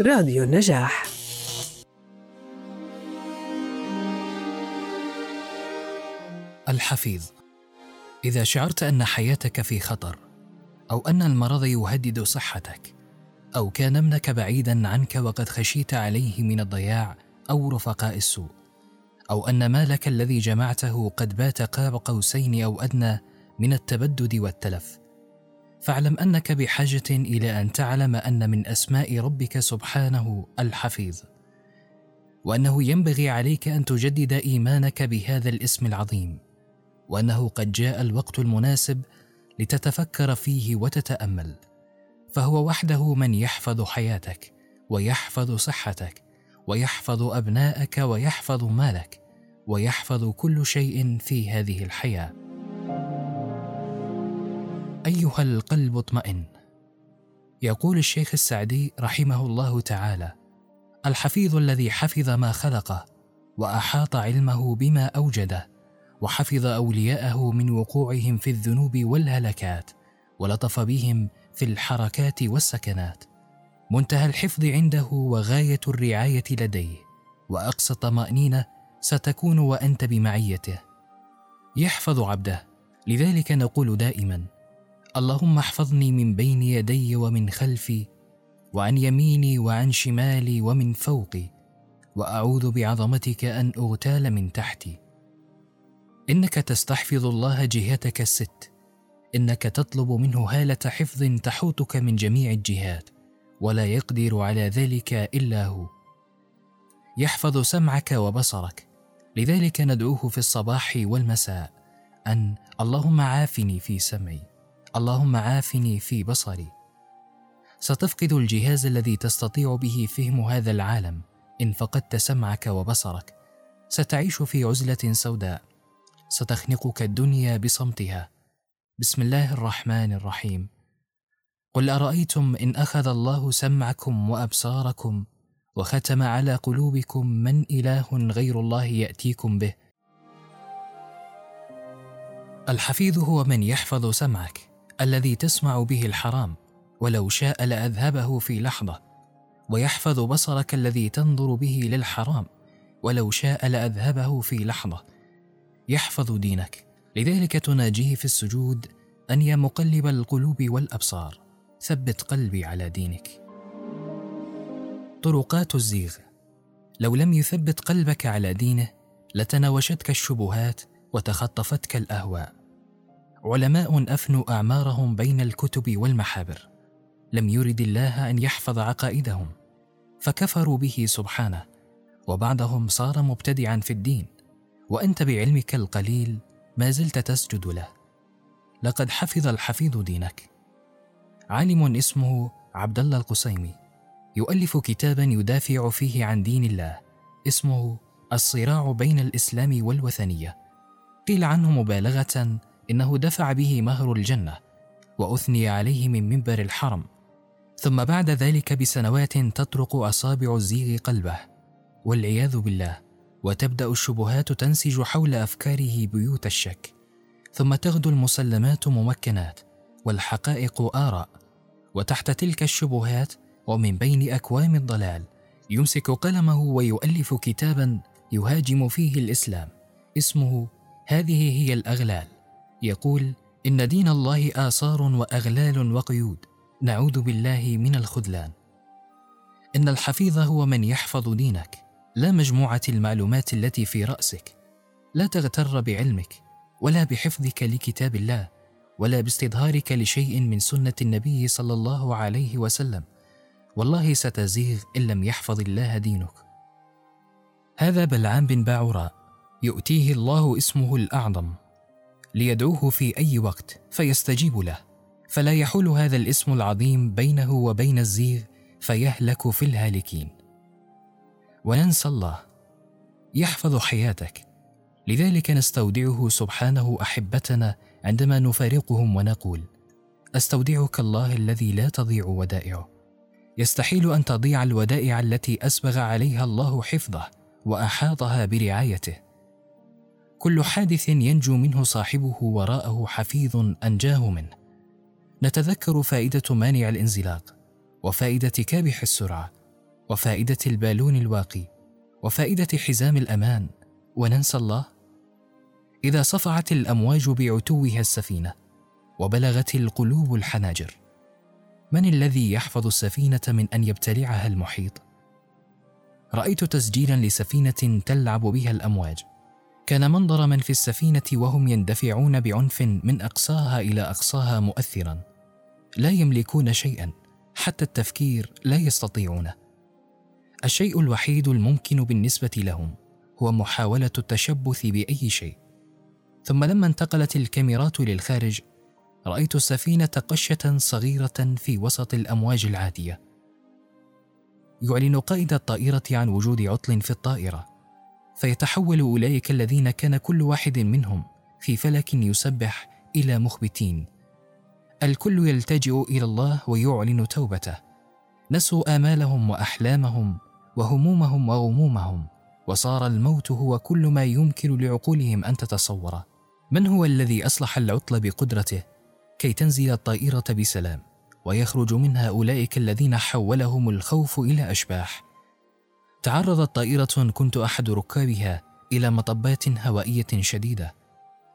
راديو النجاح. الحفيظ. إذا شعرت أن حياتك في خطر أو أن المرض يهدد صحتك أو كان ابنك بعيدا عنك وقد خشيت عليه من الضياع أو رفقاء السوء أو أن مالك الذي جمعته قد بات قاب قوسين أو أدنى من التبدد والتلف فاعلم أنك بحاجة إلى أن تعلم أن من أسماء ربك سبحانه الحفيظ وأنه ينبغي عليك أن تجدد إيمانك بهذا الاسم العظيم وأنه قد جاء الوقت المناسب لتتفكر فيه وتتأمل فهو وحده من يحفظ حياتك ويحفظ صحتك ويحفظ أبناءك ويحفظ مالك ويحفظ كل شيء في هذه الحياة. أيها القلب اطمئن. يقول الشيخ السعدي رحمه الله تعالى الحفيظ الذي حفظ ما خلقه وأحاط علمه بما أوجده وحفظ أولياءه من وقوعهم في الذنوب والهلكات ولطف بهم في الحركات والسكنات. منتهى الحفظ عنده وغاية الرعاية لديه وأقصى الطمانينه ستكون وأنت بمعيته. يحفظ عبده لذلك نقول دائما اللهم احفظني من بين يدي ومن خلفي وعن يميني وعن شمالي ومن فوقي وأعوذ بعظمتك أن أغتال من تحتي. إنك تستحفظ الله جهتك الست إنك تطلب منه هالة حفظ تحوطك من جميع الجهات ولا يقدر على ذلك إلا هو. يحفظ سمعك وبصرك لذلك ندعوه في الصباح والمساء أن اللهم عافني في سمعي. اللهم عافني في بصري. ستفقد الجهاز الذي تستطيع به فهم هذا العالم. إن فقدت سمعك وبصرك ستعيش في عزلة سوداء. ستخنقك الدنيا بصمتها. بسم الله الرحمن الرحيم. قل أرأيتم إن أخذ الله سمعكم وأبصاركم؟ وختم على قلوبكم من إله غير الله يأتيكم به؟ الحفيظ هو من يحفظ سمعك. الذي تسمع به الحرام ولو شاء لأذهبه في لحظة ويحفظ بصرك الذي تنظر به للحرام ولو شاء لأذهبه في لحظة. يحفظ دينك. لذلك تناجيه في السجود أن يا مقلب القلوب والأبصار. ثبت قلبي على دينك. طرقات الزيغ. لو لم يثبت قلبك على دينه لتناوشتك الشبهات وتخطفتك الأهواء. علماء أفنوا أعمارهم بين الكتب والمحابر. لم يرد الله أن يحفظ عقائدهم فكفروا به سبحانه وبعضهم صار مبتدعا في الدين. وأنت بعلمك القليل ما زلت تسجد له. لقد حفظ الحفيظ دينك. عالم اسمه عبد الله القسيمي يؤلف كتابا يدافع فيه عن دين الله اسمه الصراع بين الإسلام والوثنية. قيل عنه مبالغة إنه دفع به مهر الجنة وأثني عليه من منبر الحرم. ثم بعد ذلك بسنوات تطرق أصابع الزيغ قلبه والعياذ بالله وتبدأ الشبهات تنسج حول أفكاره بيوت الشك. ثم تغدو المسلمات ممكنات والحقائق آراء. وتحت تلك الشبهات ومن بين أكوام الضلال يمسك قلمه ويؤلف كتابا يهاجم فيه الإسلام. اسمه هذه هي الأغلال. يقول إن دين الله آثار وأغلال وقيود. نعوذ بالله من الخذلان. إن الحفيظ هو من يحفظ دينك. لا مجموعة المعلومات التي في رأسك. لا تغتر بعلمك ولا بحفظك لكتاب الله ولا باستظهارك لشيء من سنة النبي صلى الله عليه وسلم. والله ستزيغ إن لم يحفظ الله دينك. هذا بلعام بن باعوراء. يؤتيه الله اسمه الأعظم. ليدعوه في أي وقت فيستجيب له. فلا يحول هذا الاسم العظيم بينه وبين الزيغ فيهلك في الهالكين. وننسى الله. يحفظ حياتك. لذلك نستودعه سبحانه أحبتنا عندما نفارقهم ونقول أستودعك الله الذي لا تضيع ودائعه. يستحيل أن تضيع الودائع التي أسبغ عليها الله حفظه وأحاطها برعايته. كل حادث ينجو منه صاحبه وراءه حفيظ أنجاه منه. نتذكر فائدة مانع الانزلاق وفائدة كابح السرعة وفائدة البالون الواقي وفائدة حزام الأمان وننسى الله؟ إذا صفعت الأمواج بعتوها السفينة وبلغت القلوب الحناجر من الذي يحفظ السفينة من أن يبتلعها المحيط؟ رأيت تسجيلا لسفينة تلعب بها الأمواج. كان منظر من في السفينة وهم يندفعون بعنف من أقصاها إلى أقصاها مؤثرا. لا يملكون شيئا حتى التفكير لا يستطيعونه. الشيء الوحيد الممكن بالنسبة لهم هو محاولة التشبث بأي شيء. ثم لما انتقلت الكاميرات للخارج رأيت السفينة قشه صغيرة في وسط الأمواج العاتيه يعلن قائد الطائرة عن وجود عطل في الطائرة. فيتحول أولئك الذين كان كل واحد منهم في فلك يسبح إلى مخبتين. الكل يلتجئ إلى الله ويعلن توبته. نسوا آمالهم وأحلامهم وهمومهم وغمومهم وصار الموت هو كل ما يمكن لعقولهم أن تتصوره من هو الذي أصلح العطل بقدرته؟ كي تنزل الطائرة بسلام ويخرج منها أولئك الذين حولهم الخوف إلى أشباح. تعرضت طائرة كنت أحد ركابها إلى مطبات هوائية شديدة.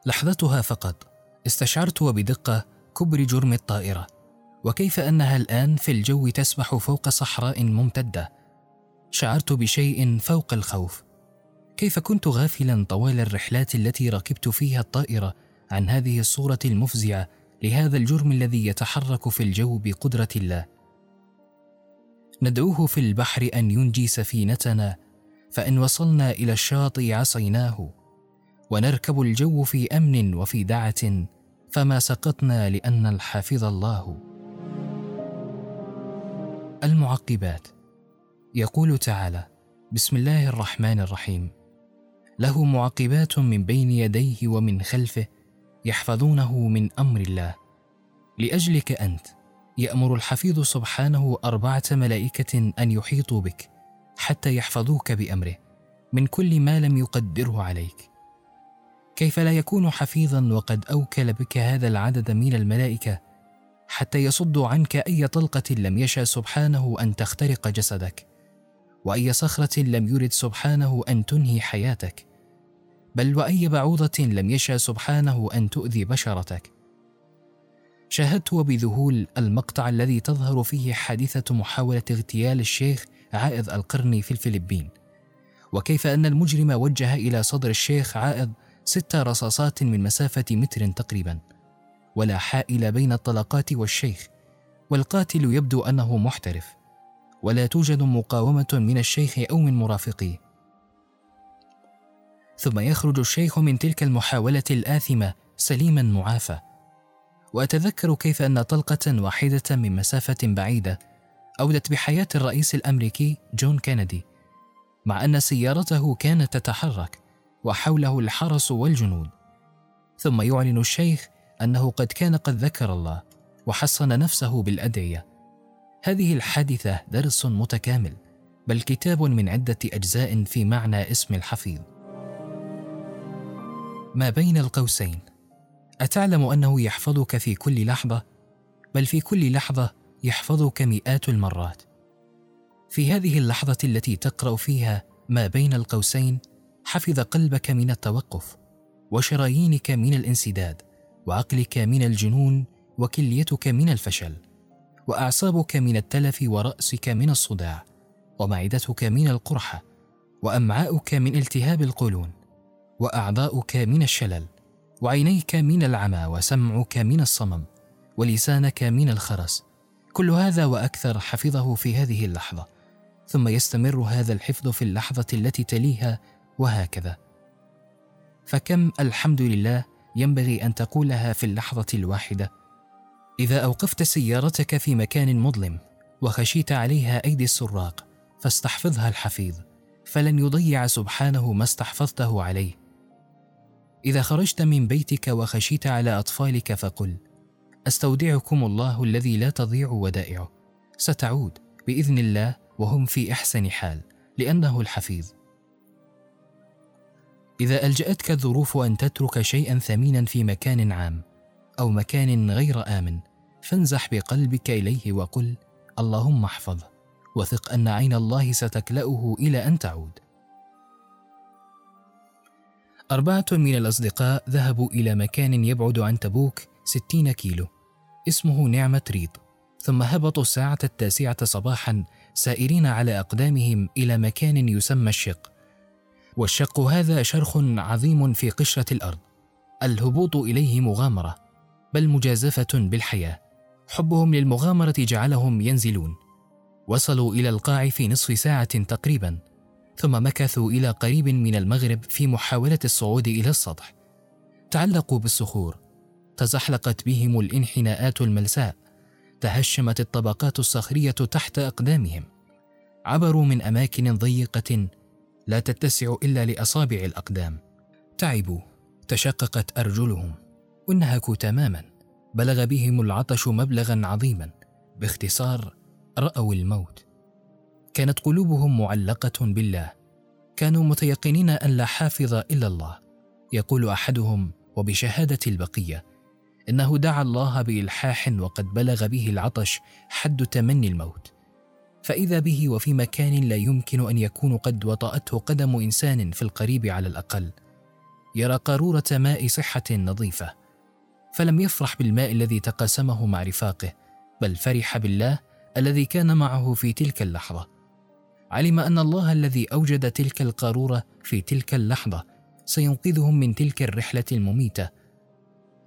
لحظتها فقط استشعرت وبدقة كبر جرم الطائرة وكيف أنها الآن في الجو تسبح فوق صحراء ممتدة. شعرت بشيء فوق الخوف. كيف كنت غافلا طوال الرحلات التي ركبت فيها الطائرة عن هذه الصورة المفزعة لهذا الجرم الذي يتحرك في الجو بقدرة الله؟ ندعوه في البحر أن ينجي سفينتنا فإن وصلنا إلى الشاطئ عصيناه. ونركب الجو في أمن وفي دعة فما سقطنا لأن الحافظ الله. المعقبات. يقول تعالى بسم الله الرحمن الرحيم. له معقبات من بين يديه ومن خلفه يحفظونه من أمر الله. لأجلك أنت. يأمر الحفيظ سبحانه أربعة ملائكة أن يحيطوا بك حتى يحفظوك بأمره من كل ما لم يقدره عليك. كيف لا يكون حفيظا وقد أوكل بك هذا العدد من الملائكة حتى يصدوا عنك أي طلقة لم يشأ سبحانه أن تخترق جسدك وأي صخرة لم يرد سبحانه أن تنهي حياتك بل وأي بعوضة لم يشأ سبحانه أن تؤذي بشرتك. شاهدت وبذهول المقطع الذي تظهر فيه حادثة محاولة اغتيال الشيخ عائض القرني في الفلبين. وكيف أن المجرم وجه إلى صدر الشيخ عائض ست رصاصات من مسافة متر تقريبا. ولا حائل بين الطلقات والشيخ والقاتل يبدو أنه محترف. ولا توجد مقاومة من الشيخ أو من مرافقيه. ثم يخرج الشيخ من تلك المحاولة الآثمة سليما معافى. وأتذكر كيف أن طلقة واحدة من مسافة بعيدة اودت بحياة الرئيس الأمريكي جون كينيدي مع أن سيارته كانت تتحرك وحوله الحرس والجنود. ثم يعلن الشيخ أنه قد كان قد ذكر الله وحصن نفسه بالأدعية. هذه الحادثة درس متكامل بل كتاب من عدة أجزاء في معنى اسم الحفيظ. ما بين القوسين؟ أتعلم أنه يحفظك في كل لحظة بل في كل لحظة يحفظك مئات المرات. في هذه اللحظة التي تقرأ فيها ما بين القوسين حفظ قلبك من التوقف وشرايينك من الانسداد وعقلك من الجنون وكليتك من الفشل وأعصابك من التلف ورأسك من الصداع ومعدتك من القرحة وأمعاؤك من التهاب القولون وأعضاؤك من الشلل. وعينيك من العمى وسمعك من الصمم ولسانك من الخرس. كل هذا وأكثر حفظه في هذه اللحظة ثم يستمر هذا الحفظ في اللحظة التي تليها وهكذا. فكم الحمد لله ينبغي أن تقولها في اللحظة الواحدة. إذا أوقفت سيارتك في مكان مظلم وخشيت عليها أيدي السراق فاستحفظها الحفيظ فلن يضيع سبحانه ما استحفظته عليه. إذا خرجت من بيتك وخشيت على أطفالك فقل أستودعكم الله الذي لا تضيع ودائعه. ستعود بإذن الله وهم في أحسن حال لأنه الحفيظ. إذا ألجأتك الظروف أن تترك شيئا ثمينا في مكان عام أو مكان غير آمن فانزح بقلبك إليه وقل اللهم احفظه وثق أن عين الله ستكلأه إلى أن تعود. أربعة من الأصدقاء ذهبوا إلى مكان يبعد عن تبوك ستين كيلو اسمه نعمة ريض ثم هبطوا الساعة التاسعة صباحا سائرين على أقدامهم إلى مكان يسمى الشق. والشق هذا شرخ عظيم في قشرة الأرض. الهبوط إليه مغامرة بل مجازفة بالحياة. حبهم للمغامرة جعلهم ينزلون. وصلوا إلى القاع في نصف ساعة تقريبا. ثم مكثوا إلى قريب من المغرب في محاولة الصعود إلى السطح. تعلقوا بالصخور. تزحلقت بهم الانحناءات الملساء. تهشمت الطبقات الصخرية تحت أقدامهم. عبروا من أماكن ضيقة لا تتسع إلا لأصابع الأقدام. تعبوا. تشققت أرجلهم. وانهكوا تماما. بلغ بهم العطش مبلغا عظيما. باختصار رأوا الموت. كانت قلوبهم معلقة بالله. كانوا متيقنين أن لا حافظ إلا الله. يقول أحدهم وبشهادة البقية إنه دعا الله بإلحاح وقد بلغ به العطش حد تمني الموت. فإذا به وفي مكان لا يمكن أن يكون قد وطأته قدم إنسان في القريب على الأقل. يرى قارورة ماء صحة نظيفة. فلم يفرح بالماء الذي تقاسمه مع رفاقه بل فرح بالله الذي كان معه في تلك اللحظة. علم أن الله الذي أوجد تلك القارورة في تلك اللحظة سينقذهم من تلك الرحلة المميتة.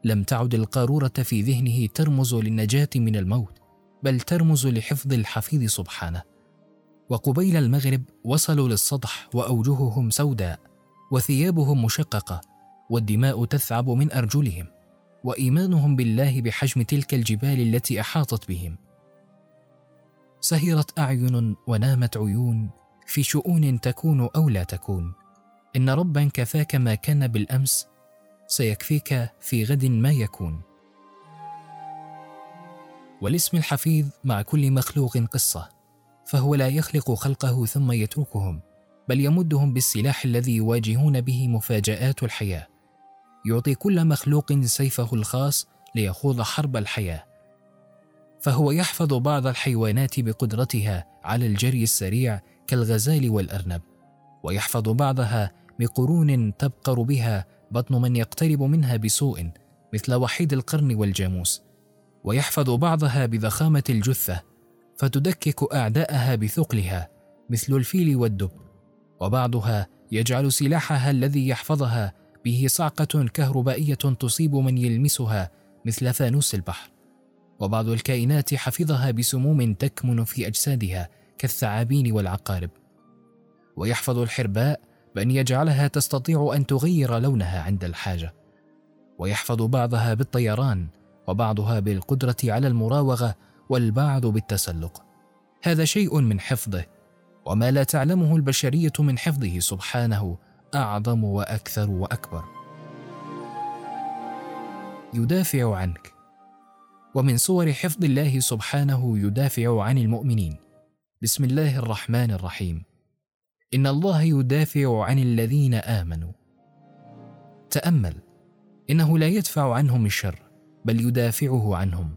لم تعد القارورة في ذهنه ترمز للنجاة من الموت بل ترمز لحفظ الحفيظ سبحانه. وقبيل المغرب وصلوا للسطح وأوجههم سوداء وثيابهم مشققة والدماء تثعب من أرجلهم وإيمانهم بالله بحجم تلك الجبال التي أحاطت بهم. سهرت أعين ونامت عيون في شؤون تكون أو لا تكون. إن ربا كفاك ما كان بالأمس سيكفيك في غد ما يكون. والاسم الحفيظ مع كل مخلوق قصة فهو لا يخلق خلقه ثم يتركهم بل يمدهم بالسلاح الذي يواجهون به مفاجآت الحياة. يعطي كل مخلوق سيفه الخاص ليخوض حرب الحياة. فهو يحفظ بعض الحيوانات بقدرتها على الجري السريع كالغزال والأرنب ويحفظ بعضها بقرون تبقر بها بطن من يقترب منها بسوء مثل وحيد القرن والجاموس ويحفظ بعضها بضخامة الجثة فتدكك أعداءها بثقلها مثل الفيل والدب وبعضها يجعل سلاحها الذي يحفظها به صعقة كهربائية تصيب من يلمسها مثل فانوس البحر. وبعض الكائنات حفظها بسموم تكمن في أجسادها كالثعابين والعقارب. ويحفظ الحرباء بأن يجعلها تستطيع أن تغير لونها عند الحاجة. ويحفظ بعضها بالطيران وبعضها بالقدرة على المراوغة والبعض بالتسلق. هذا شيء من حفظه وما لا تعلمه البشرية من حفظه سبحانه أعظم وأكثر وأكبر. يدافع عنك. ومن صور حفظ الله سبحانه يدافع عن المؤمنين. بسم الله الرحمن الرحيم. إن الله يدافع عن الذين آمنوا. تأمل. إنه لا يدفع عنهم الشر بل يدافعه عنهم.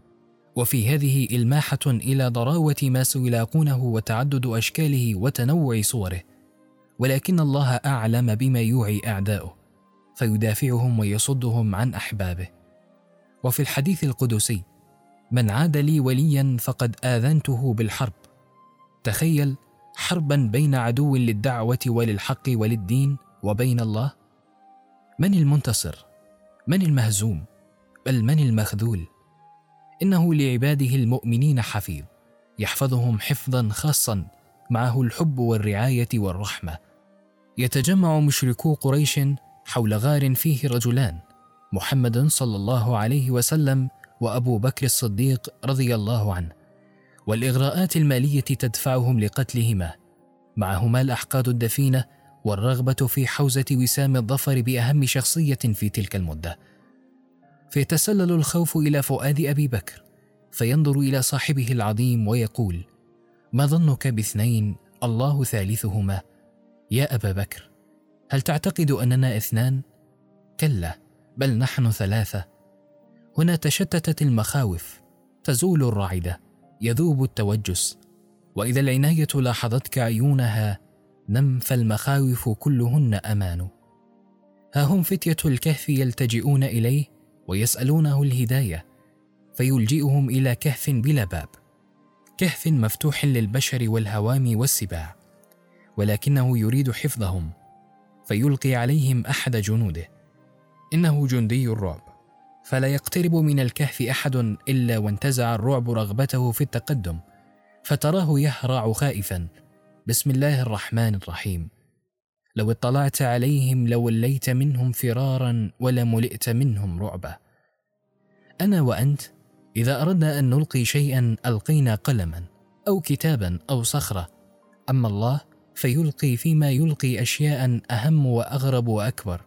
وفي هذه إلماحة إلى ضراوة ما سيلاقونه وتعدد أشكاله وتنوع صوره. ولكن الله أعلم بما يوعي أعداؤه فيدافعهم ويصدهم عن أحبابه. وفي الحديث القدسي من عاد لي وليا فقد آذنته بالحرب. تخيل حربا بين عدو للدعوة وللحق وللدين وبين الله. من المنتصر؟ من المهزوم؟ بل من المخذول؟ إنه لعباده المؤمنين حفيظ يحفظهم حفظا خاصا معه الحب والرعاية والرحمة. يتجمع مشركو قريش حول غار فيه رجلان محمد صلى الله عليه وسلم وأبو بكر الصديق رضي الله عنه والإغراءات المالية تدفعهم لقتلهما معهما الأحقاد الدفينة والرغبة في حوزة وسام الظفر بأهم شخصية في تلك المدة. فيتسلل الخوف إلى فؤاد أبي بكر فينظر إلى صاحبه العظيم ويقول ما ظنك باثنين الله ثالثهما؟ يا أبا بكر هل تعتقد أننا اثنان؟ كلا بل نحن ثلاثة. هنا تشتتت المخاوف تزول الرعدة يذوب التوجس. وإذا العناية لاحظتك عيونها نم فالمخاوف كلهن أمان. ها هم فتية الكهف يلتجئون إليه ويسألونه الهداية فيلجئهم إلى كهف بلا باب. كهف مفتوح للبشر والهوام والسباع ولكنه يريد حفظهم فيلقي عليهم أحد جنوده. إنه جندي الرعب. فلا يقترب من الكهف أحد إلا وانتزع الرعب رغبته في التقدم فتراه يهرع خائفا. بسم الله الرحمن الرحيم. لو اطلعت عليهم لوليت منهم فرارا ولملئت منهم رعبا أنا وأنت إذا أردنا أن نلقي شيئا ألقينا قلما أو كتابا أو صخرة. أما الله فيلقي فيما يلقي اشياء أهم وأغرب وأكبر.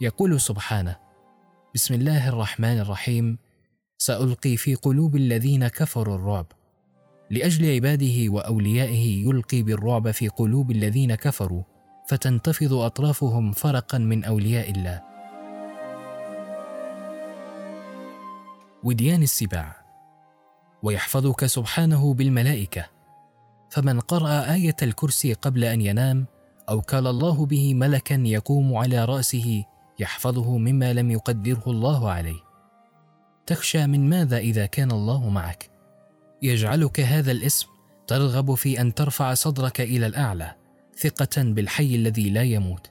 يقول سبحانه بسم الله الرحمن الرحيم. سألقي في قلوب الذين كفروا الرعب. لأجل عباده وأوليائه يلقي بالرعب في قلوب الذين كفروا فتنتفض أطرافهم فرقا من أولياء الله. وديان السباع. ويحفظك سبحانه بالملائكة. فمن قرأ آية الكرسي قبل أن ينام أوكل الله به ملكا يقوم على رأسه يحفظه مما لم يقدره الله عليه. تخشى من ماذا إذا كان الله معك؟ يجعلك هذا الاسم ترغب في أن ترفع صدرك إلى الأعلى ثقة بالحي الذي لا يموت.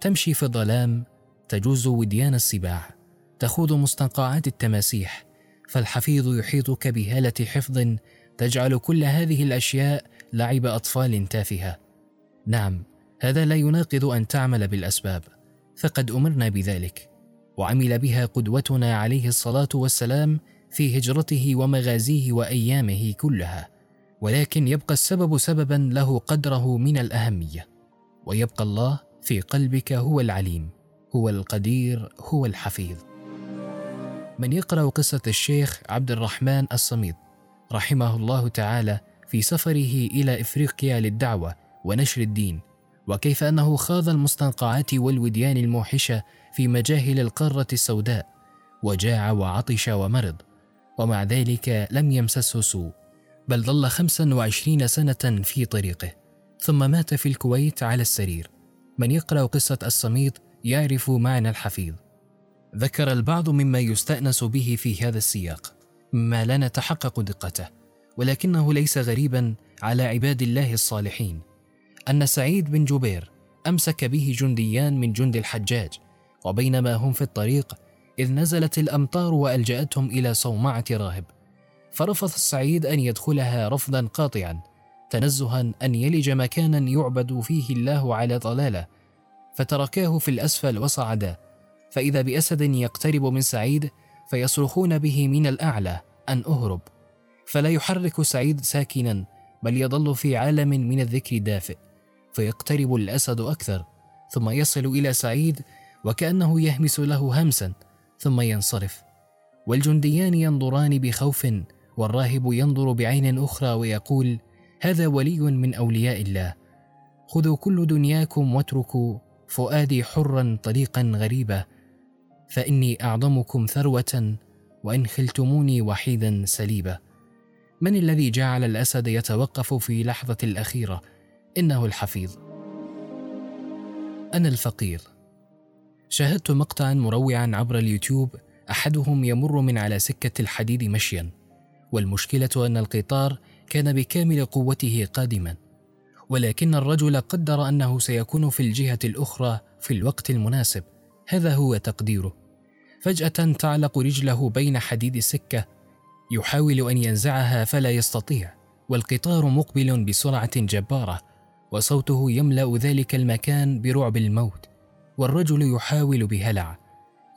تمشي في الظلام تجوز وديان السباع تخوض مستنقعات التماسيح فالحفيظ يحيطك بهالة حفظ تجعل كل هذه الأشياء لعب أطفال تافهة. نعم هذا لا يناقض أن تعمل بالأسباب. فقد أمرنا بذلك وعمل بها قدوتنا عليه الصلاة والسلام في هجرته ومغازيه وأيامه كلها ولكن يبقى السبب سببا له قدره من الأهمية ويبقى الله في قلبك هو العليم هو القدير هو الحفيظ. من يقرأ قصة الشيخ عبد الرحمن الصميد رحمه الله تعالى في سفره إلى إفريقيا للدعوة ونشر الدين وكيف أنه خاض المستنقعات والوديان الموحشة في مجاهل القارة السوداء وجاع وعطش ومرض ومع ذلك لم يمسسه سوء بل ظل خمسا وعشرين سنة في طريقه ثم مات في الكويت على السرير. من يقرأ قصة الصميت يعرف معنى الحفيظ. ذكر البعض مما يستأنس به في هذا السياق ما لا نتحقق دقته ولكنه ليس غريبا على عباد الله الصالحين. أن سعيد بن جبير أمسك به جنديان من جند الحجاج وبينما هم في الطريق إذ نزلت الأمطار وألجأتهم إلى صومعة راهب. فرفض السعيد أن يدخلها رفضا قاطعا تنزها أن يلج مكانا يعبد فيه الله على ضلاله فتركاه في الأسفل وصعدا فإذا بأسد يقترب من سعيد فيصرخون به من الأعلى أن أهرب. فلا يحرك سعيد ساكنا بل يظل في عالم من الذكر دافئ. فيقترب الأسد أكثر ثم يصل إلى سعيد وكأنه يهمس له همسا ثم ينصرف. والجنديان ينظران بخوف والراهب ينظر بعين أخرى ويقول هذا ولي من أولياء الله. خذوا كل دنياكم واتركوا فؤادي حرا طريقا غريبا فإني أعظمكم ثروة وإن خلتموني وحيدا سليبا من الذي جعل الأسد يتوقف في لحظة الأخيرة؟ إنه الحفيظ. أنا الفقير. شاهدت مقطعا مروعا عبر اليوتيوب أحدهم يمر من على سكة الحديد مشيا والمشكلة أن القطار كان بكامل قوته قادما ولكن الرجل قدر أنه سيكون في الجهة الأخرى في الوقت المناسب. هذا هو تقديره. فجأة تعلق رجله بين حديد السكة يحاول أن ينزعها فلا يستطيع والقطار مقبل بسرعة جبارة. وصوته يملأ ذلك المكان برعب الموت والرجل يحاول بهلع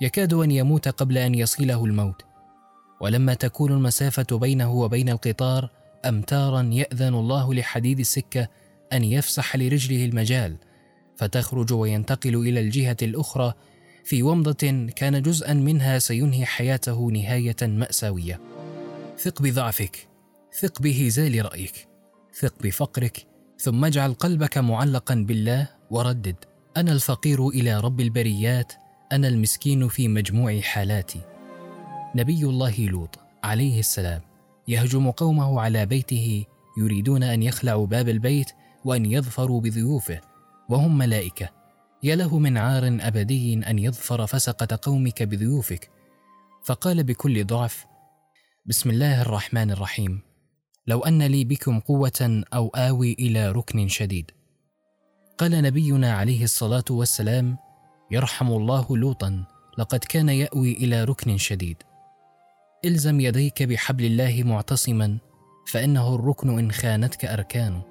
يكاد أن يموت قبل أن يصله الموت. ولما تكون المسافة بينه وبين القطار أمتارا يأذن الله لحديد السكة أن يفسح لرجله المجال فتخرج وينتقل إلى الجهة الأخرى في ومضة كان جزءا منها سينهي حياته نهاية مأساوية. ثق بضعفك ثق بهزال رأيك ثق بفقرك ثم اجعل قلبك معلقا بالله وردد. أنا الفقير إلى رب البريات أنا المسكين في مجموع حالاتي. نبي الله لوط عليه السلام. يهجم قومه على بيته يريدون أن يخلعوا باب البيت وأن يظفروا بضيوفه وهم ملائكة. يا له من عار أبدي أن يظفر فسقة قومك بضيوفك. فقال بكل ضعف بسم الله الرحمن الرحيم. لو أن لي بكم قوة أو آوي إلى ركن شديد. قال نبينا عليه الصلاة والسلام يرحم الله لوطا لقد كان يأوي إلى ركن شديد. إلزم يديك بحبل الله معتصما فإنه الركن إن خانتك أركانه.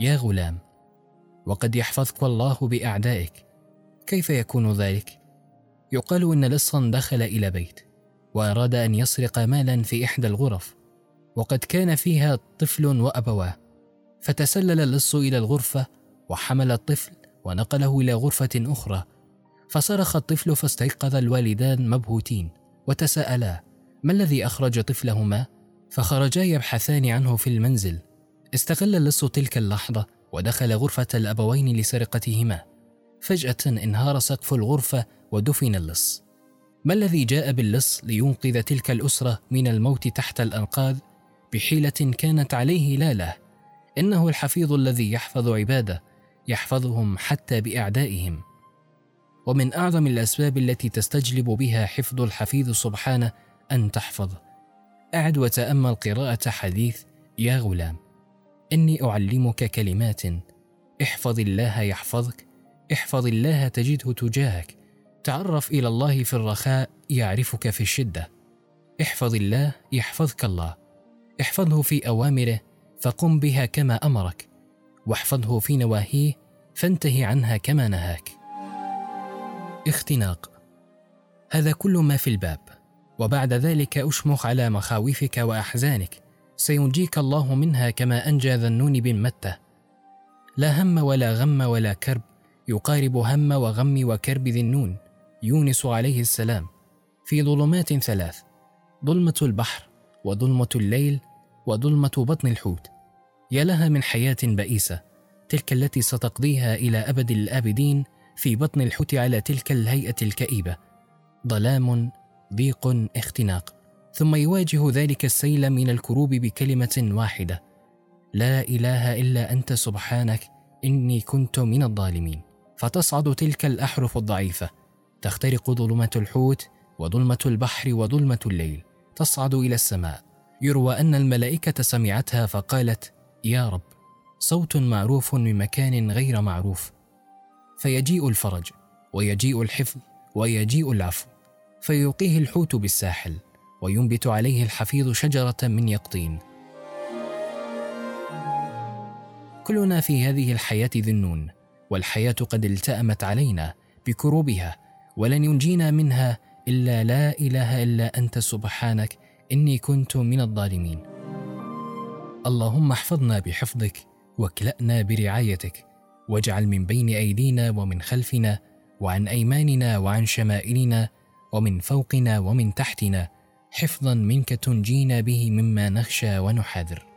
يا غلام وقد يحفظك الله بأعدائك. كيف يكون ذلك؟ يقال إن لصا دخل إلى بيت. وأراد أن يسرق مالا في إحدى الغرف وقد كان فيها طفل وأبواه. فتسلل اللص إلى الغرفة وحمل الطفل ونقله إلى غرفة أخرى. فصرخ الطفل فاستيقظ الوالدان مبهوتين وتساءلا ما الذي أخرج طفلهما؟ فخرجا يبحثان عنه في المنزل. استغل اللص تلك اللحظة ودخل غرفة الأبوين لسرقتهما. فجأة انهار سقف الغرفة ودفن اللص. ما الذي جاء باللص لينقذ تلك الأسرة من الموت تحت الأنقاض بحيلة كانت عليه لا له؟ إنه الحفيظ الذي يحفظ عباده يحفظهم حتى بأعدائهم. ومن أعظم الأسباب التي تستجلب بها حفظ الحفيظ سبحانه أن تحفظ أعد وتأمل قراءة حديث يا غلام إني أعلمك كلمات احفظ الله يحفظك احفظ الله تجده تجاهك تعرف إلى الله في الرخاء يعرفك في الشدة. احفظ الله يحفظك الله. احفظه في أوامره فقم بها كما أمرك. واحفظه في نواهيه فانته عنها كما نهاك. اختناق. هذا كل ما في الباب. وبعد ذلك أشمخ على مخاوفك وأحزانك. سينجيك الله منها كما أنجى ذنون بن متة. لا هم ولا غم ولا كرب يقارب هم وغم وكرب ذي النون يونس عليه السلام في ظلمات ثلاث ظلمة البحر وظلمة الليل وظلمة بطن الحوت. يا لها من حياة بئيسة تلك التي ستقضيها إلى أبد الآبدين في بطن الحوت على تلك الهيئة الكئيبة. ظلام ضيق اختناق. ثم يواجه ذلك السيل من الكروب بكلمة واحدة لا إله إلا أنت سبحانك إني كنت من الظالمين. فتصعد تلك الأحرف الضعيفة تخترق ظلمة الحوت وظلمة البحر وظلمة الليل تصعد إلى السماء. يروى أن الملائكة سمعتها فقالت يا رب صوت معروف من مكان غير معروف. فيجيء الفرج ويجيء الحفظ ويجيء العفو. فيلقيه الحوت بالساحل وينبت عليه الحفيظ شجرة من يقطين. كلنا في هذه الحياة ذنون، والحياة قد التأمت علينا بكروبها، ولن ينجينا منها إلا لا إله إلا أنت سبحانك إني كنت من الظالمين. اللهم احفظنا بحفظك واكلأنا برعايتك، واجعل من بين أيدينا ومن خلفنا وعن أيماننا وعن شمائلنا ومن فوقنا ومن تحتنا حفظا منك تنجينا به مما نخشى ونحاذر